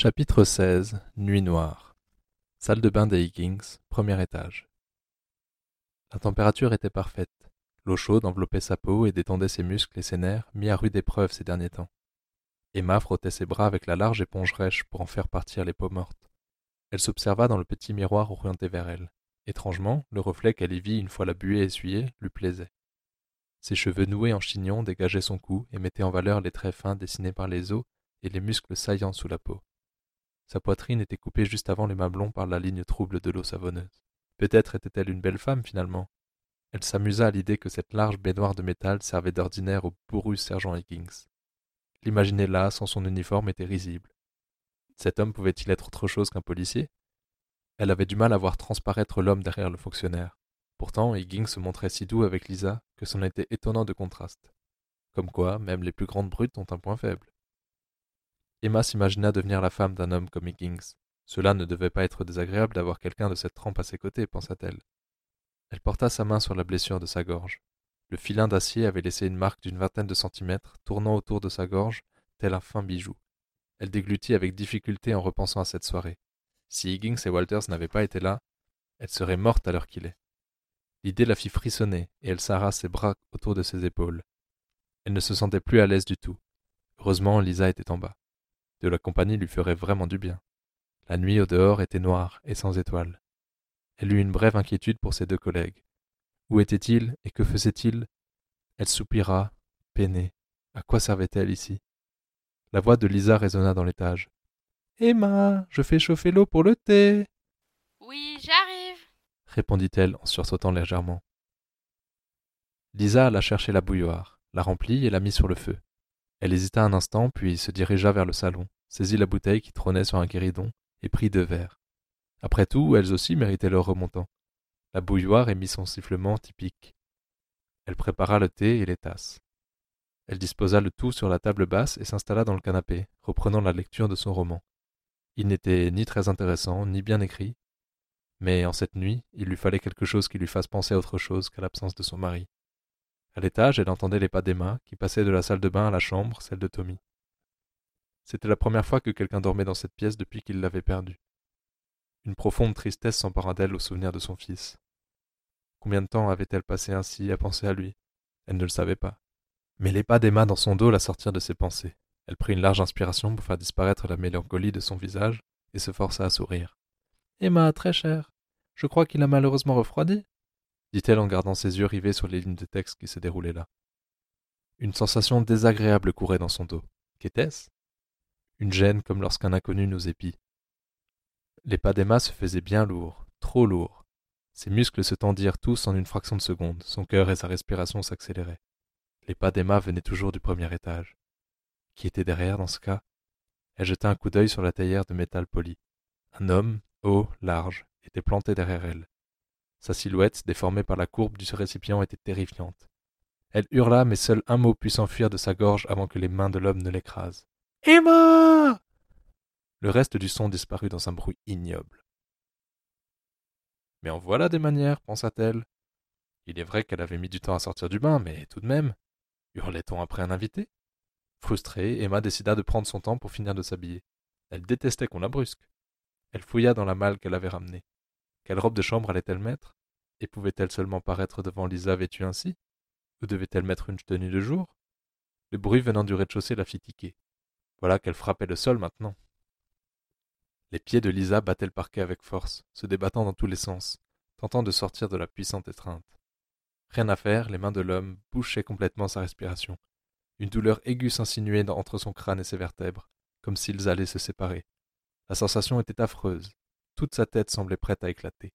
Chapitre XVI Nuit noire Salle de bain des Higgins, premier étage. La température était parfaite. L'eau chaude enveloppait sa peau et détendait ses muscles et ses nerfs, mis à rude épreuve ces derniers temps. Emma frottait ses bras avec la large éponge rêche pour en faire partir les peaux mortes. Elle s'observa dans le petit miroir orienté vers elle. Étrangement, le reflet qu'elle y vit une fois la buée essuyée lui plaisait. Ses cheveux noués en chignon dégageaient son cou et mettaient en valeur les traits fins dessinés par les os et les muscles saillants sous la peau. Sa poitrine était coupée juste avant les mamelons par la ligne trouble de l'eau savonneuse. Peut-être était-elle une belle femme finalement. Elle s'amusa à l'idée que cette large baignoire de métal servait d'ordinaire au bourru sergent Higgins. L'imaginer là, sans son uniforme, était risible. Cet homme pouvait-il être autre chose qu'un policier? Elle avait du mal à voir transparaître l'homme derrière le fonctionnaire. Pourtant, Higgins se montrait si doux avec Lisa que c'en était étonnant de contraste. Comme quoi, même les plus grandes brutes ont un point faible. Emma s'imagina devenir la femme d'un homme comme Higgins. Cela ne devait pas être désagréable d'avoir quelqu'un de cette trempe à ses côtés, pensa-t-elle. Elle porta sa main sur la blessure de sa gorge. Le filin d'acier avait laissé une marque d'une vingtaine de centimètres, tournant autour de sa gorge, tel un fin bijou. Elle déglutit avec difficulté en repensant à cette soirée. Si Higgins et Walters n'avaient pas été là, elle serait morte à l'heure qu'il est. L'idée la fit frissonner, et elle serra ses bras autour de ses épaules. Elle ne se sentait plus à l'aise du tout. Heureusement, Lisa était en bas de la compagnie lui ferait vraiment du bien. La nuit au dehors était noire et sans étoiles. Elle eut une brève inquiétude pour ses deux collègues. Où étaient-ils et que faisaient-ils Elle soupira, peinée. À quoi servait-elle ici? La voix de Lisa résonna dans l'étage. Emma, je fais chauffer l'eau pour le thé. Oui, j'arrive, répondit-elle en sursautant légèrement. Lisa alla chercher la bouilloire, la remplit et la mit sur le feu. Elle hésita un instant, puis se dirigea vers le salon, saisit la bouteille qui trônait sur un guéridon, et prit deux verres. Après tout, elles aussi méritaient leur remontant. La bouilloire émit son sifflement typique. Elle prépara le thé et les tasses. Elle disposa le tout sur la table basse et s'installa dans le canapé, reprenant la lecture de son roman. Il n'était ni très intéressant, ni bien écrit, mais en cette nuit, il lui fallait quelque chose qui lui fasse penser à autre chose qu'à l'absence de son mari. À l'étage, elle entendait les pas d'Emma, qui passaient de la salle de bain à la chambre, celle de Tommy. C'était la première fois que quelqu'un dormait dans cette pièce depuis qu'il l'avait perdue. Une profonde tristesse s'empara d'elle au souvenir de son fils. Combien de temps avait-elle passé ainsi à penser à lui? Elle ne le savait pas. Mais les pas d'Emma dans son dos la sortirent de ses pensées. Elle prit une large inspiration pour faire disparaître la mélancolie de son visage et se força à sourire. Emma, très chère, je crois qu'il a malheureusement refroidi dit-elle en gardant ses yeux rivés sur les lignes de texte qui se déroulaient là. Une sensation désagréable courait dans son dos. Qu'était-ce? Une gêne comme lorsqu'un inconnu nous épie. Les pas d'Emma se faisaient bien lourds, trop lourds. Ses muscles se tendirent tous en une fraction de seconde, son cœur et sa respiration s'accéléraient. Les pas d'Emma venaient toujours du premier étage. Qui était derrière dans ce cas? Elle jeta un coup d'œil sur la théière de métal poli. Un homme, haut, large, était planté derrière elle. Sa silhouette, déformée par la courbe du récipient, était terrifiante. Elle hurla, mais seul un mot put s'enfuir de sa gorge avant que les mains de l'homme ne l'écrasent. Emma Le reste du son disparut dans un bruit ignoble. Mais en voilà des manières, pensa-t-elle. Il est vrai qu'elle avait mis du temps à sortir du bain, mais tout de même. Hurlait-on après un invité? Frustrée, Emma décida de prendre son temps pour finir de s'habiller. Elle détestait qu'on la brusque. Elle fouilla dans la malle qu'elle avait ramenée. Quelle robe de chambre allait-elle mettre? Et pouvait-elle seulement paraître devant Lisa vêtue ainsi? Ou devait-elle mettre une tenue de jour? Le bruit venant du rez-de-chaussée la fit tiquer. Voilà qu'elle frappait le sol maintenant. Les pieds de Lisa battaient le parquet avec force, se débattant dans tous les sens, tentant de sortir de la puissante étreinte. Rien à faire, les mains de l'homme bouchaient complètement sa respiration. Une douleur aiguë s'insinuait entre son crâne et ses vertèbres, comme s'ils allaient se séparer. La sensation était affreuse, toute sa tête semblait prête à éclater.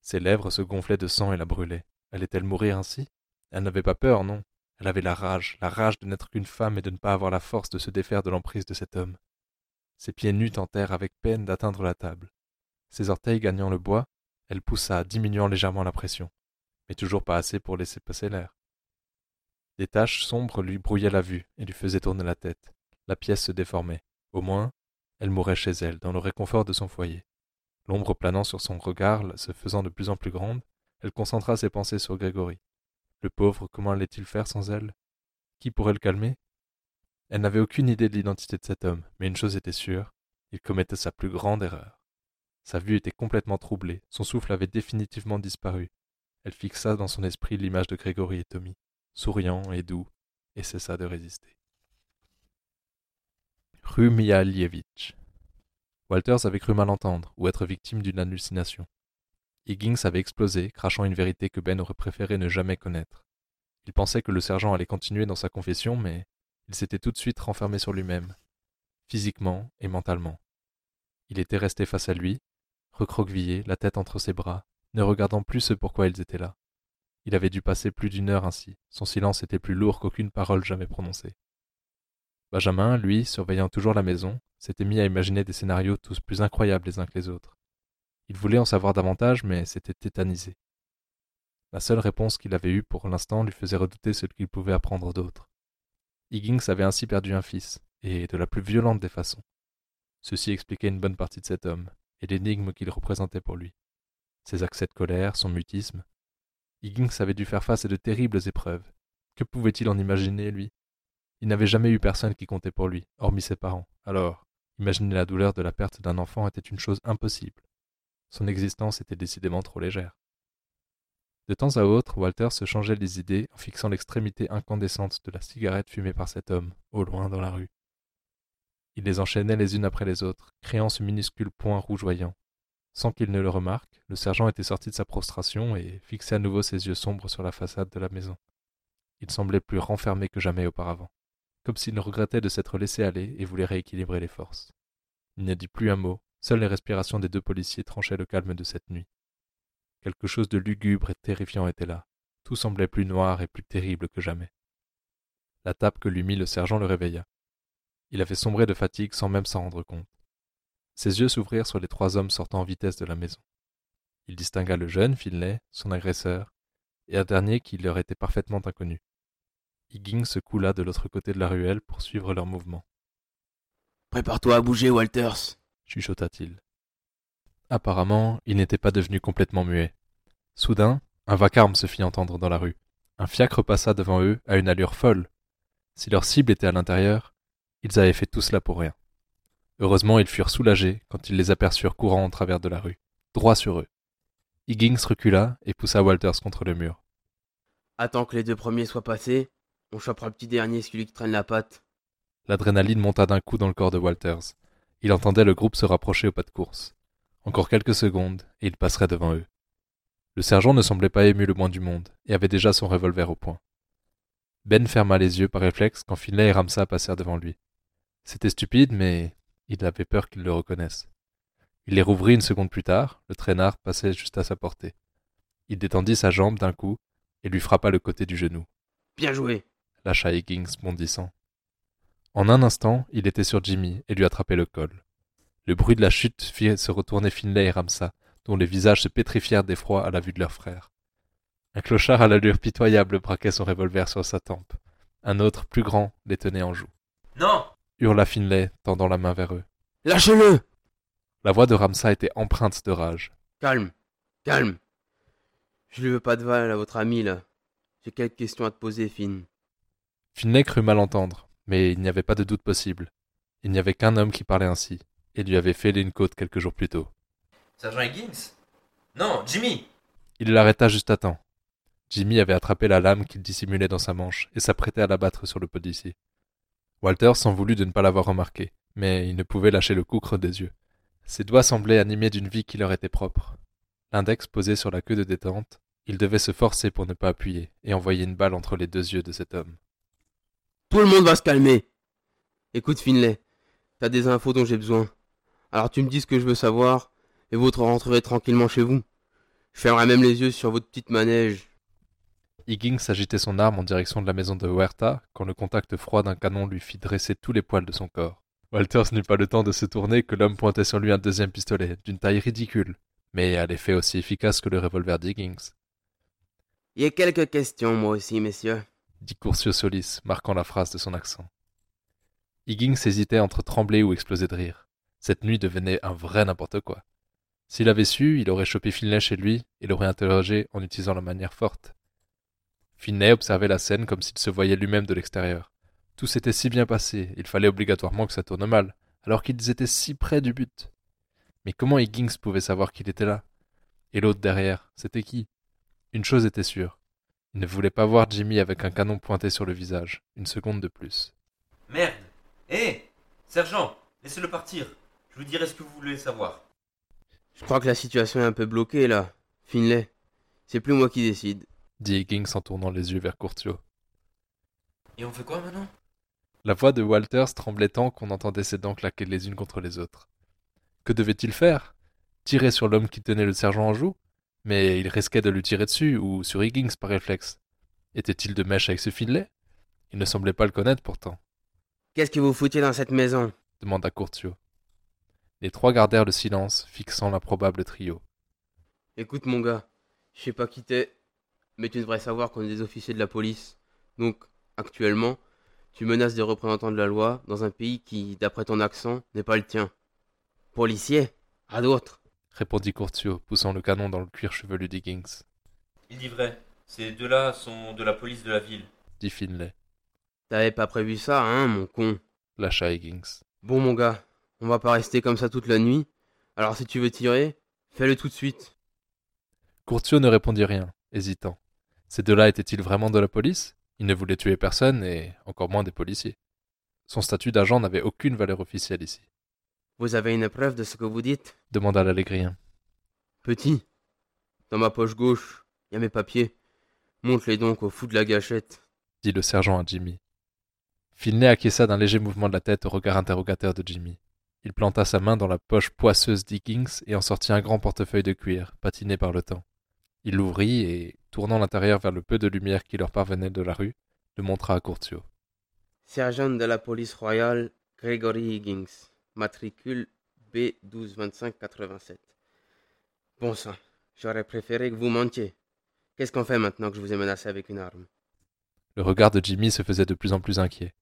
Ses lèvres se gonflaient de sang et la brûlaient. Allait-elle mourir ainsi? Elle n'avait pas peur, non? Elle avait la rage, la rage de n'être qu'une femme et de ne pas avoir la force de se défaire de l'emprise de cet homme. Ses pieds nus tentèrent avec peine d'atteindre la table. Ses orteils gagnant le bois, elle poussa, diminuant légèrement la pression, mais toujours pas assez pour laisser passer l'air. Des taches sombres lui brouillaient la vue et lui faisaient tourner la tête. La pièce se déformait. Au moins, elle mourait chez elle, dans le réconfort de son foyer. L'ombre planant sur son regard, se faisant de plus en plus grande, elle concentra ses pensées sur Grégory. Le pauvre, comment allait-il faire sans elle? Qui pourrait le calmer? Elle n'avait aucune idée de l'identité de cet homme, mais une chose était sûre, Il commettait sa plus grande erreur. Sa vue était complètement troublée, son souffle avait définitivement disparu. Elle fixa dans son esprit l'image de Grégory et Tommy, souriant et doux, et cessa de résister. Rue Mialievitch. Walters avait cru mal entendre ou être victime d'une hallucination. Higgins avait explosé, crachant une vérité que Ben aurait préféré ne jamais connaître. Il pensait que le sergent allait continuer dans sa confession, mais il s'était tout de suite renfermé sur lui-même, physiquement et mentalement. Il était resté face à lui, recroquevillé, la tête entre ses bras, ne regardant plus ce pourquoi ils étaient là. Il avait dû passer plus d'une heure ainsi, son silence était plus lourd qu'aucune parole jamais prononcée. Benjamin, lui, surveillant toujours la maison, s'était mis à imaginer des scénarios tous plus incroyables les uns que les autres. Il voulait en savoir davantage, mais s'était tétanisé. La seule réponse qu'il avait eue pour l'instant lui faisait redouter ce qu'il pouvait apprendre d'autres. Higgins avait ainsi perdu un fils, et de la plus violente des façons. Ceci expliquait une bonne partie de cet homme, et l'énigme qu'il représentait pour lui. Ses accès de colère, son mutisme. Higgins avait dû faire face à de terribles épreuves. Que pouvait-il en imaginer, lui? Il n'avait jamais eu personne qui comptait pour lui, hormis ses parents. Alors, imaginer la douleur de la perte d'un enfant était une chose impossible. Son existence était décidément trop légère. De temps à autre, Walter se changeait les idées en fixant l'extrémité incandescente de la cigarette fumée par cet homme, au loin dans la rue. Il les enchaînait les unes après les autres, créant ce minuscule point rougeoyant. Sans qu'il ne le remarque, le sergent était sorti de sa prostration et fixait à nouveau ses yeux sombres sur la façade de la maison. Il semblait plus renfermé que jamais auparavant, comme s'il regrettait de s'être laissé aller et voulait rééquilibrer les forces. Il ne dit plus un mot, seules les respirations des deux policiers tranchaient le calme de cette nuit. Quelque chose de lugubre et terrifiant était là. Tout semblait plus noir et plus terrible que jamais. La tape que lui mit le sergent le réveilla. Il avait sombré de fatigue sans même s'en rendre compte. Ses yeux s'ouvrirent sur les trois hommes sortant en vitesse de la maison. Il distingua le jeune, Finlay, son agresseur, et un dernier qui leur était parfaitement inconnu. Higgins se coula de l'autre côté de la ruelle pour suivre leurs mouvements. Prépare-toi à bouger, Walters, chuchota-t-il. Apparemment, il n'était pas devenu complètement muet. Soudain, un vacarme se fit entendre dans la rue. Un fiacre passa devant eux à une allure folle. Si leur cible était à l'intérieur, ils avaient fait tout cela pour rien. Heureusement, ils furent soulagés quand ils les aperçurent courant en travers de la rue, droit sur eux. Higgins recula et poussa Walters contre le mur. Attends que les deux premiers soient passés, on chopera le petit dernier, celui qui traîne la patte. L'adrénaline monta d'un coup dans le corps de Walters. Il entendait le groupe se rapprocher au pas de course. Encore quelques secondes, et il passerait devant eux. Le sergent ne semblait pas ému le moins du monde, et avait déjà son revolver au poing. Ben ferma les yeux par réflexe quand Finlay et Ramsa passèrent devant lui. C'était stupide, mais il avait peur qu'ils le reconnaissent. Il les rouvrit une seconde plus tard, le traînard passait juste à sa portée. Il détendit sa jambe d'un coup et lui frappa le côté du genou. Bien joué lâcha Higgins bondissant. En un instant, il était sur Jimmy et lui attrapait le col. Le bruit de la chute fit se retourner Finlay et Ramsa, dont les visages se pétrifièrent d'effroi à la vue de leur frère. Un clochard à l'allure pitoyable braquait son revolver sur sa tempe. Un autre, plus grand, les tenait en joue. Non hurla Finlay, tendant la main vers eux. Lâchez-le La voix de Ramsa était empreinte de rage. Calme, calme. Je ne veux pas de val à votre ami, là. J'ai quelques questions à te poser, Finn. Finlay crut mal entendre, mais il n'y avait pas de doute possible. Il n'y avait qu'un homme qui parlait ainsi, et lui avait fait une côte quelques jours plus tôt. Sergent Higgins? Non, Jimmy Il l'arrêta juste à temps. Jimmy avait attrapé la lame qu'il dissimulait dans sa manche et s'apprêtait à l'abattre sur le policier. Walter s'en voulut de ne pas l'avoir remarqué, mais il ne pouvait lâcher le coup creux des yeux. Ses doigts semblaient animés d'une vie qui leur était propre. L'index posé sur la queue de détente, il devait se forcer pour ne pas appuyer et envoyer une balle entre les deux yeux de cet homme. Tout le monde va se calmer. Écoute, Finlay, t'as des infos dont j'ai besoin. Alors tu me dis ce que je veux savoir, et vous rentrerez tranquillement chez vous. Je fermerai même les yeux sur votre petite manège. Higgins agitait son arme en direction de la maison de Huerta quand le contact froid d'un canon lui fit dresser tous les poils de son corps. Walters n'eut pas le temps de se tourner que l'homme pointait sur lui un deuxième pistolet, d'une taille ridicule, mais à l'effet aussi efficace que le revolver d'Higgins. Il y a quelques questions, moi aussi, messieurs, dit Curcio Solis, marquant la phrase de son accent. Higgins hésitait entre trembler ou exploser de rire. Cette nuit devenait un vrai n'importe quoi. S'il avait su, il aurait chopé Finlay chez lui et l'aurait interrogé en utilisant la manière forte. Finlay observait la scène comme s'il se voyait lui-même de l'extérieur. Tout s'était si bien passé, il fallait obligatoirement que ça tourne mal, alors qu'ils étaient si près du but. Mais comment Higgins pouvait savoir qu'il était là? Et l'autre derrière, c'était qui? Une chose était sûre. Il ne voulait pas voir Jimmy avec un canon pointé sur le visage, une seconde de plus. Merde Hé Sergent Laissez-le partir. Je vous dirai ce que vous voulez savoir. Je crois que la situation est un peu bloquée là. Finlay, c'est plus moi qui décide. dit Higgins en tournant les yeux vers Courtio. Et on fait quoi maintenant? La voix de Walters tremblait tant qu'on entendait ses dents claquer les unes contre les autres. Que devait-il faire? Tirer sur l'homme qui tenait le sergent en joue? Mais il risquait de lui tirer dessus, ou sur Higgins par réflexe. Était-il de mèche avec ce Finlay Il ne semblait pas le connaître pourtant, Qu'est-ce que vous foutiez dans cette maison? demanda Courtio. Les trois gardèrent le silence, fixant l'improbable trio. Écoute mon gars, je sais pas qui t'es, mais tu devrais savoir qu'on est des officiers de la police. Donc, actuellement, tu menaces des représentants de la loi dans un pays qui, d'après ton accent, n'est pas le tien. Policier À d'autres. Répondit Courtio, poussant le canon dans le cuir chevelu d'Higgins, Il dit vrai. Ces deux-là sont de la police de la ville. dit Finlay, T'avais pas prévu ça, hein, mon con lâcha Higgins. Bon mon gars, on va pas rester comme ça toute la nuit. Alors si tu veux tirer, fais-le tout de suite. Courtio ne répondit rien, hésitant. Ces deux-là étaient-ils vraiment de la police? Ils ne voulaient tuer personne, et encore moins des policiers. Son statut d'agent n'avait aucune valeur officielle ici, Vous avez une preuve de ce que vous dites demanda l'allégrien. Petit. Dans ma poche gauche, y a mes papiers. Montre-les donc au fou de la gâchette. dit le sergent à Jimmy. Finlay acquiesça d'un léger mouvement de la tête au regard interrogateur de Jimmy. Il planta sa main dans la poche poisseuse d'Higgins et en sortit un grand portefeuille de cuir, patiné par le temps. Il l'ouvrit et, tournant l'intérieur vers le peu de lumière qui leur parvenait de la rue, le montra à Courtio. Sergent de la police royale, Gregory Higgins. Matricule B122587. Bon sang, j'aurais préféré que vous mentiez. Qu'est-ce qu'on fait maintenant que je vous ai menacé avec une arme? Le regard de Jimmy se faisait de plus en plus inquiet.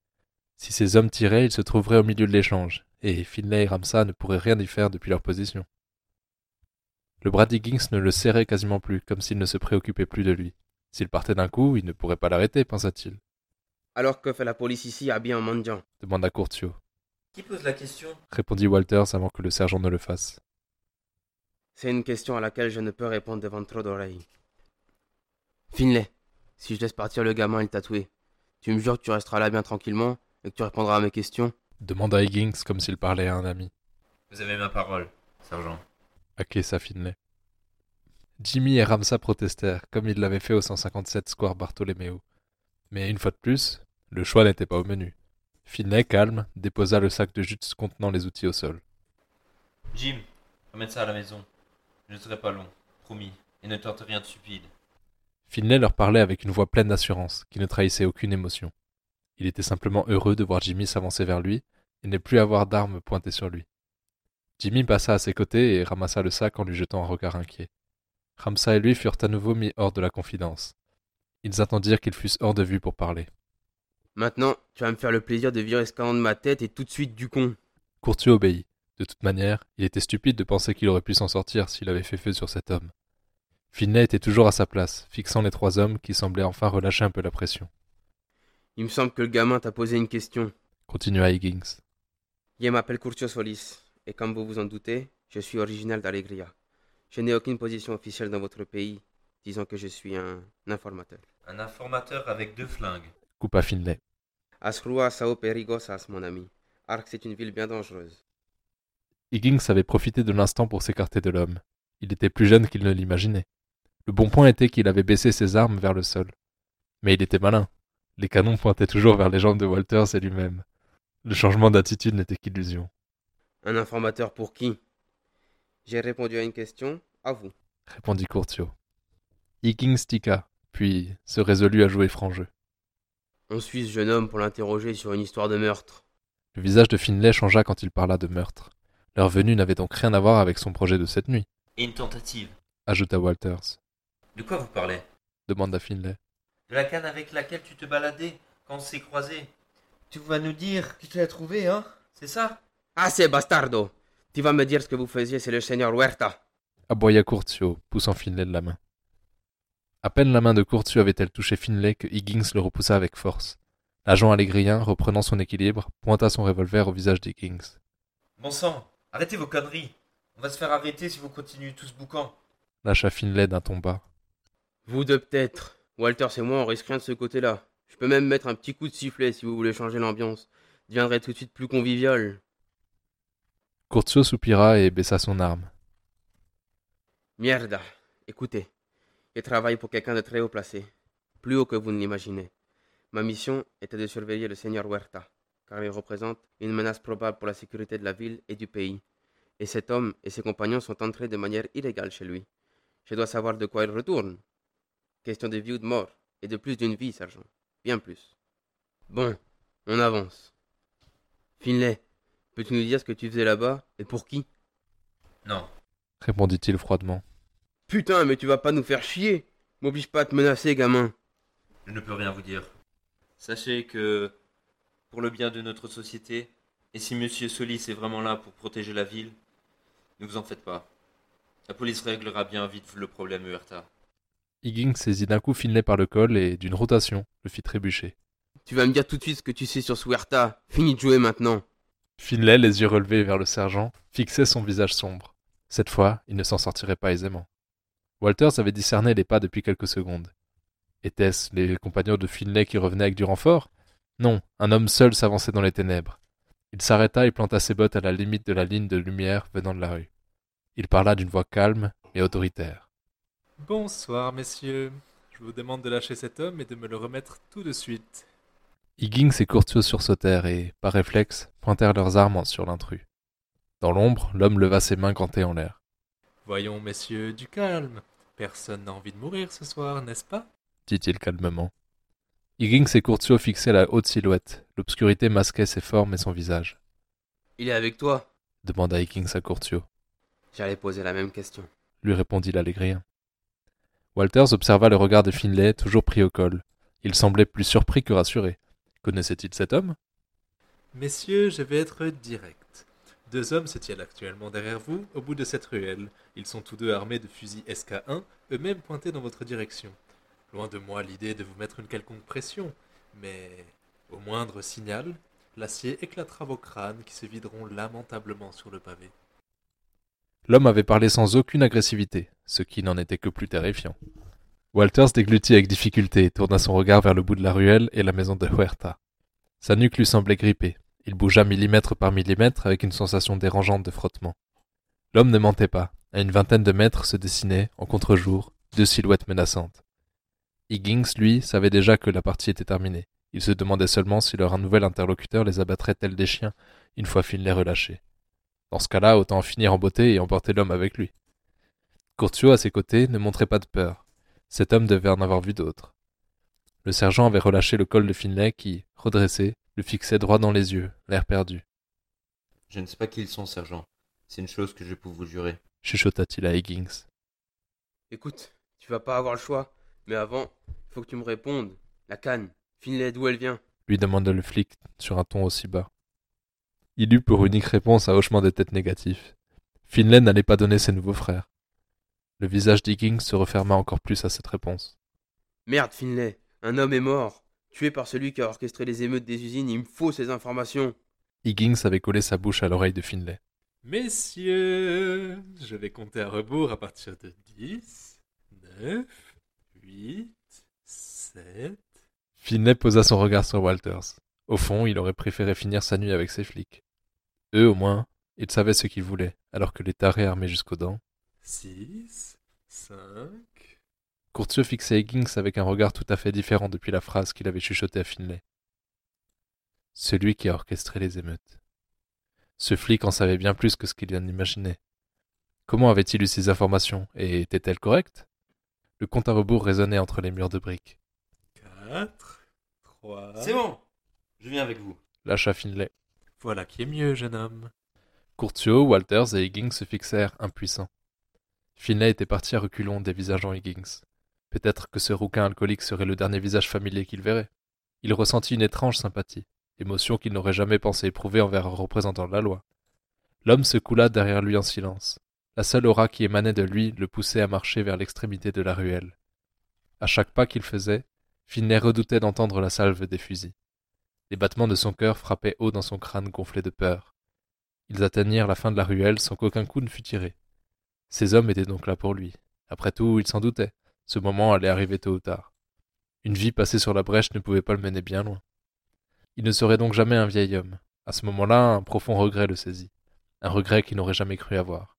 Si ces hommes tiraient, ils se trouveraient au milieu de l'échange, et Finlay et Ramsa ne pourraient rien y faire depuis leur position. Le bras d'Higgins ne le serrait quasiment plus, comme s'il ne se préoccupait plus de lui. S'il partait d'un coup, il ne pourrait pas l'arrêter, pensa-t-il, Alors que fait la police ici habillée en mendiant? demanda Courtio. Qui pose la question? Répondit Walters avant que le sergent ne le fasse. C'est une question à laquelle je ne peux répondre devant trop d'oreilles. Finlay, si je laisse partir le gamin et le tatoué, tu me jures que tu resteras là bien tranquillement et que tu répondras à mes questions? Demanda Higgins comme s'il parlait à un ami. Vous avez ma parole, sergent. acquiesça Finlay. Jimmy et Ramsa protestèrent, comme ils l'avaient fait au 157 Square Bartolomeo. Mais une fois de plus, le choix n'était pas au menu. Finlay, calme, déposa le sac de jute contenant les outils au sol. Jim, ramène ça à la maison. Je ne serai pas long, promis, et ne tente rien de stupide. Finlay leur parlait avec une voix pleine d'assurance, qui ne trahissait aucune émotion. Il était simplement heureux de voir Jimmy s'avancer vers lui et ne plus avoir d'armes pointées sur lui. Jimmy passa à ses côtés et ramassa le sac en lui jetant un regard inquiet. Ramsa et lui furent à nouveau mis hors de la confidence. Ils attendirent qu'ils fussent hors de vue pour parler. Maintenant, tu vas me faire le plaisir de virer ce canon de ma tête et tout de suite du con. Courtier obéit. De toute manière, il était stupide de penser qu'il aurait pu s'en sortir s'il avait fait feu sur cet homme. Finlay était toujours à sa place, fixant les trois hommes qui semblaient enfin relâcher un peu la pression. Il me semble que le gamin t'a posé une question. Continua Higgins. Je m'appelle Curcio Solis, et comme vous vous en doutez, je suis original d'Alegria. Je n'ai aucune position officielle dans votre pays, disons que je suis un informateur. Un informateur avec deux flingues. Coupa Finlay. Asrua sao perigosas, mon ami. Arc, c'est une ville bien dangereuse. Higgins avait profité de l'instant pour s'écarter de l'homme. Il était plus jeune qu'il ne l'imaginait. Le bon point était qu'il avait baissé ses armes vers le sol. Mais il était malin. Les canons pointaient toujours vers les jambes de Walters et lui-même. Le changement d'attitude n'était qu'illusion, Un informateur pour qui? J'ai répondu à une question, à vous. répondit Courtio. Higgins tiqua, puis se résolut à jouer franc jeu. On suit ce jeune homme pour l'interroger sur une histoire de meurtre. Le visage de Finlay changea quand il parla de meurtre. Leur venue n'avait donc rien à voir avec son projet de cette nuit, Et une tentative. ajouta Walters. De quoi vous parlez? Demanda Finlay. De la canne avec laquelle tu te baladais quand on s'est croisés. Tu vas nous dire que tu l'as trouvée, hein? C'est ça? Assez, bastardo Tu vas me dire ce que vous faisiez, c'est le seigneur Huerta. aboya Courtio, poussant Finlay de la main. À peine la main de Courtio avait-elle touché Finlay que Higgins le repoussa avec force. L'agent allégrien, reprenant son équilibre, pointa son revolver au visage d'Higgins. Bon sang, arrêtez vos conneries. On va se faire arrêter si vous continuez tous boucan. lâcha Finlay d'un ton bas. Vous deux peut-être. Walter et moi, on risque rien de ce côté-là. Je peux même mettre un petit coup de sifflet si vous voulez changer l'ambiance. Deviendrait tout de suite plus convivial. Curtio soupira et baissa son arme. Mierda. Écoutez, je travaille pour quelqu'un de très haut placé. Plus haut que vous ne l'imaginez. Ma mission était de surveiller le seigneur Huerta, car il représente une menace probable pour la sécurité de la ville et du pays. Et cet homme et ses compagnons sont entrés de manière illégale chez lui. Je dois savoir de quoi il retourne. Question de vie ou de mort, et de plus d'une vie, sergent. Bien plus. Bon, on avance. Finlay, peux-tu nous dire ce que tu faisais là-bas et pour qui? Non. répondit-il froidement. Putain, mais tu vas pas nous faire chier M'oblige pas à te menacer, gamin. Je ne peux rien vous dire. Sachez que, pour le bien de notre société, et si Monsieur Solis est vraiment là pour protéger la ville, ne vous en faites pas. La police réglera bien vite le problème Huerta. Higgins saisit d'un coup Finlay par le col et, d'une rotation, le fit trébucher. Tu vas me dire tout de suite ce que tu sais sur Suerta. Fini de jouer maintenant. Finlay, les yeux relevés vers le sergent, fixait son visage sombre. Cette fois, il ne s'en sortirait pas aisément. Walters avait discerné les pas depuis quelques secondes. Étaient-ce les compagnons de Finlay qui revenaient avec du renfort? Non, un homme seul s'avançait dans les ténèbres. Il s'arrêta et planta ses bottes à la limite de la ligne de lumière venant de la rue. Il parla d'une voix calme et autoritaire. Bonsoir, messieurs. Je vous demande de lâcher cet homme et de me le remettre tout de suite. Higgins et Courtiaux sursautèrent et, par réflexe, pointèrent leurs armes sur l'intrus. Dans l'ombre, l'homme leva ses mains gantées en l'air. Voyons, messieurs, du calme. Personne n'a envie de mourir ce soir, n'est-ce pas? dit-il calmement. Higgins et Courtiaux fixaient la haute silhouette. L'obscurité masquait ses formes et son visage. Il est avec toi? demanda Higgins à Courtiaux. J'allais poser la même question. lui répondit l'Allégrien. Walters observa le regard de Finlay, toujours pris au col. Il semblait plus surpris que rassuré. Connaissait-il cet homme? Messieurs, je vais être direct. Deux hommes se tiennent actuellement derrière vous, au bout de cette ruelle. Ils sont tous deux armés de fusils SK1, eux-mêmes pointés dans votre direction. Loin de moi l'idée de vous mettre une quelconque pression, mais au moindre signal, l'acier éclatera vos crânes qui se videront lamentablement sur le pavé. L'homme avait parlé sans aucune agressivité, ce qui n'en était que plus terrifiant. Walters déglutit avec difficulté tourna son regard vers le bout de la ruelle et la maison de Huerta. Sa nuque lui semblait grippée. Il bougea millimètre par millimètre avec une sensation dérangeante de frottement. L'homme ne mentait pas. À une vingtaine de mètres se dessinaient, en contre-jour, deux silhouettes menaçantes. Higgins, lui, savait déjà que la partie était terminée. Il se demandait seulement si leur nouvel interlocuteur les abattrait tels des chiens, une fois Finn les relâchés. Dans ce cas-là, autant finir en beauté et emporter l'homme avec lui. Curtio, à ses côtés, ne montrait pas de peur. Cet homme devait en avoir vu d'autres. Le sergent avait relâché le col de Finlay qui, redressé, le fixait droit dans les yeux, l'air perdu. Je ne sais pas qui ils sont, sergent. C'est une chose que je peux vous jurer. Chuchota-t-il à Higgins. Écoute, tu vas pas avoir le choix. Mais avant, il faut que tu me répondes. La canne, Finlay, d'où elle vient lui demanda le flic sur un ton aussi bas. Il eut pour unique réponse un hochement de tête négatif. Finlay n'allait pas donner ses nouveaux frères. Le visage d'Higgins se referma encore plus à cette réponse. Merde, Finlay, un homme est mort tué par celui qui a orchestré les émeutes des usines, il me faut ces informations. Higgins avait collé sa bouche à l'oreille de Finlay. Messieurs, je vais compter à rebours à partir de 10, 9, 8, 7. Finlay posa son regard sur Walters. Au fond, il aurait préféré finir sa nuit avec ses flics. Eux, au moins, ils savaient ce qu'ils voulaient, alors que les tarés armés jusqu'aux dents. 6, 5, Curtius fixait Higgins avec un regard tout à fait différent depuis la phrase qu'il avait chuchotée à Finlay. Celui qui a orchestré les émeutes. Ce flic en savait bien plus que ce qu'il en imaginait. Comment avait-il eu ces informations et étaient-elles correctes Le compte à rebours résonnait entre les murs de briques. Quatre, trois. C'est bon Je viens avec vous. Lâcha Finlay. Voilà qui est mieux, jeune homme. Curtio, Walters et Higgins se fixèrent, impuissants. Finlay était parti à reculons, dévisageant Higgins. Peut-être que ce rouquin alcoolique serait le dernier visage familier qu'il verrait. Il ressentit une étrange sympathie, émotion qu'il n'aurait jamais pensé éprouver envers un représentant de la loi. L'homme se coula derrière lui en silence. La seule aura qui émanait de lui le poussait à marcher vers l'extrémité de la ruelle. À chaque pas qu'il faisait, Finlay redoutait d'entendre la salve des fusils. Les battements de son cœur frappaient haut dans son crâne gonflé de peur. Ils atteignirent la fin de la ruelle sans qu'aucun coup ne fût tiré. Ces hommes étaient donc là pour lui. Après tout, il s'en doutait. Ce moment allait arriver tôt ou tard. Une vie passée sur la brèche ne pouvait pas le mener bien loin. Il ne serait donc jamais un vieil homme. À ce moment-là, un profond regret le saisit. Un regret qu'il n'aurait jamais cru avoir.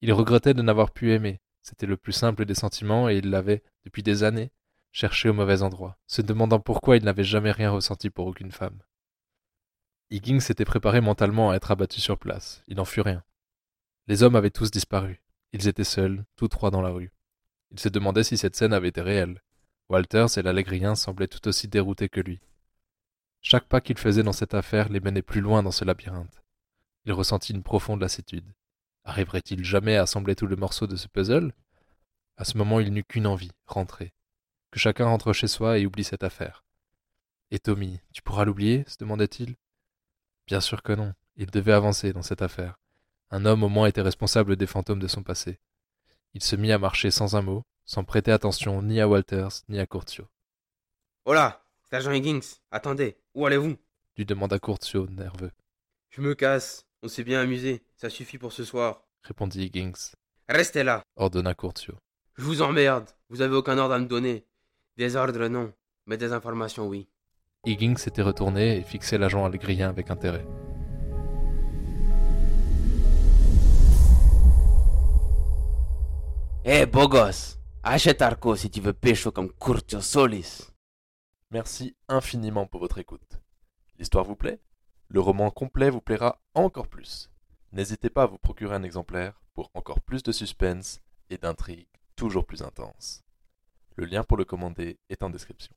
Il regrettait de n'avoir pu aimer. C'était le plus simple des sentiments et il l'avait, depuis des années, cherché au mauvais endroit, se demandant pourquoi il n'avait jamais rien ressenti pour aucune femme. Higgins s'était préparé mentalement à être abattu sur place. Il n'en fut rien. Les hommes avaient tous disparu. Ils étaient seuls, tous trois dans la rue. Il se demandait si cette scène avait été réelle. Walters et l'Allégrien semblaient tout aussi déroutés que lui. Chaque pas qu'il faisait dans cette affaire les menait plus loin dans ce labyrinthe. Il ressentit une profonde lassitude. Arriverait-il jamais à assembler tous les morceaux de ce puzzle? À ce moment, il n'eut qu'une envie, rentrer. Que chacun rentre chez soi et oublie cette affaire. Et Tommy, tu pourras l'oublier? se demandait-il. Bien sûr que non. Il devait avancer dans cette affaire. Un homme au moins était responsable des fantômes de son passé. Il se mit à marcher sans un mot, sans prêter attention ni à Walters ni à Curtio. Hola, c'est agent Higgins. Attendez, où allez-vous? lui demanda Curtio, nerveux. Je me casse. On s'est bien amusé. Ça suffit pour ce soir. répondit Higgins, Restez là. ordonna Curtio. Je vous emmerde. Vous avez aucun ordre à me donner. Des ordres, non. Mais des informations, oui. Higgins s'était retourné et fixait l'agent Algrien avec intérêt. Eh, beau gosse. Achète Arco si tu veux pécho comme Curtio Solis. Merci infiniment pour votre écoute. L'histoire vous plaît? Le roman complet vous plaira encore plus. N'hésitez pas à vous procurer un exemplaire pour encore plus de suspense et d'intrigues toujours plus intenses. Le lien pour le commander est en description.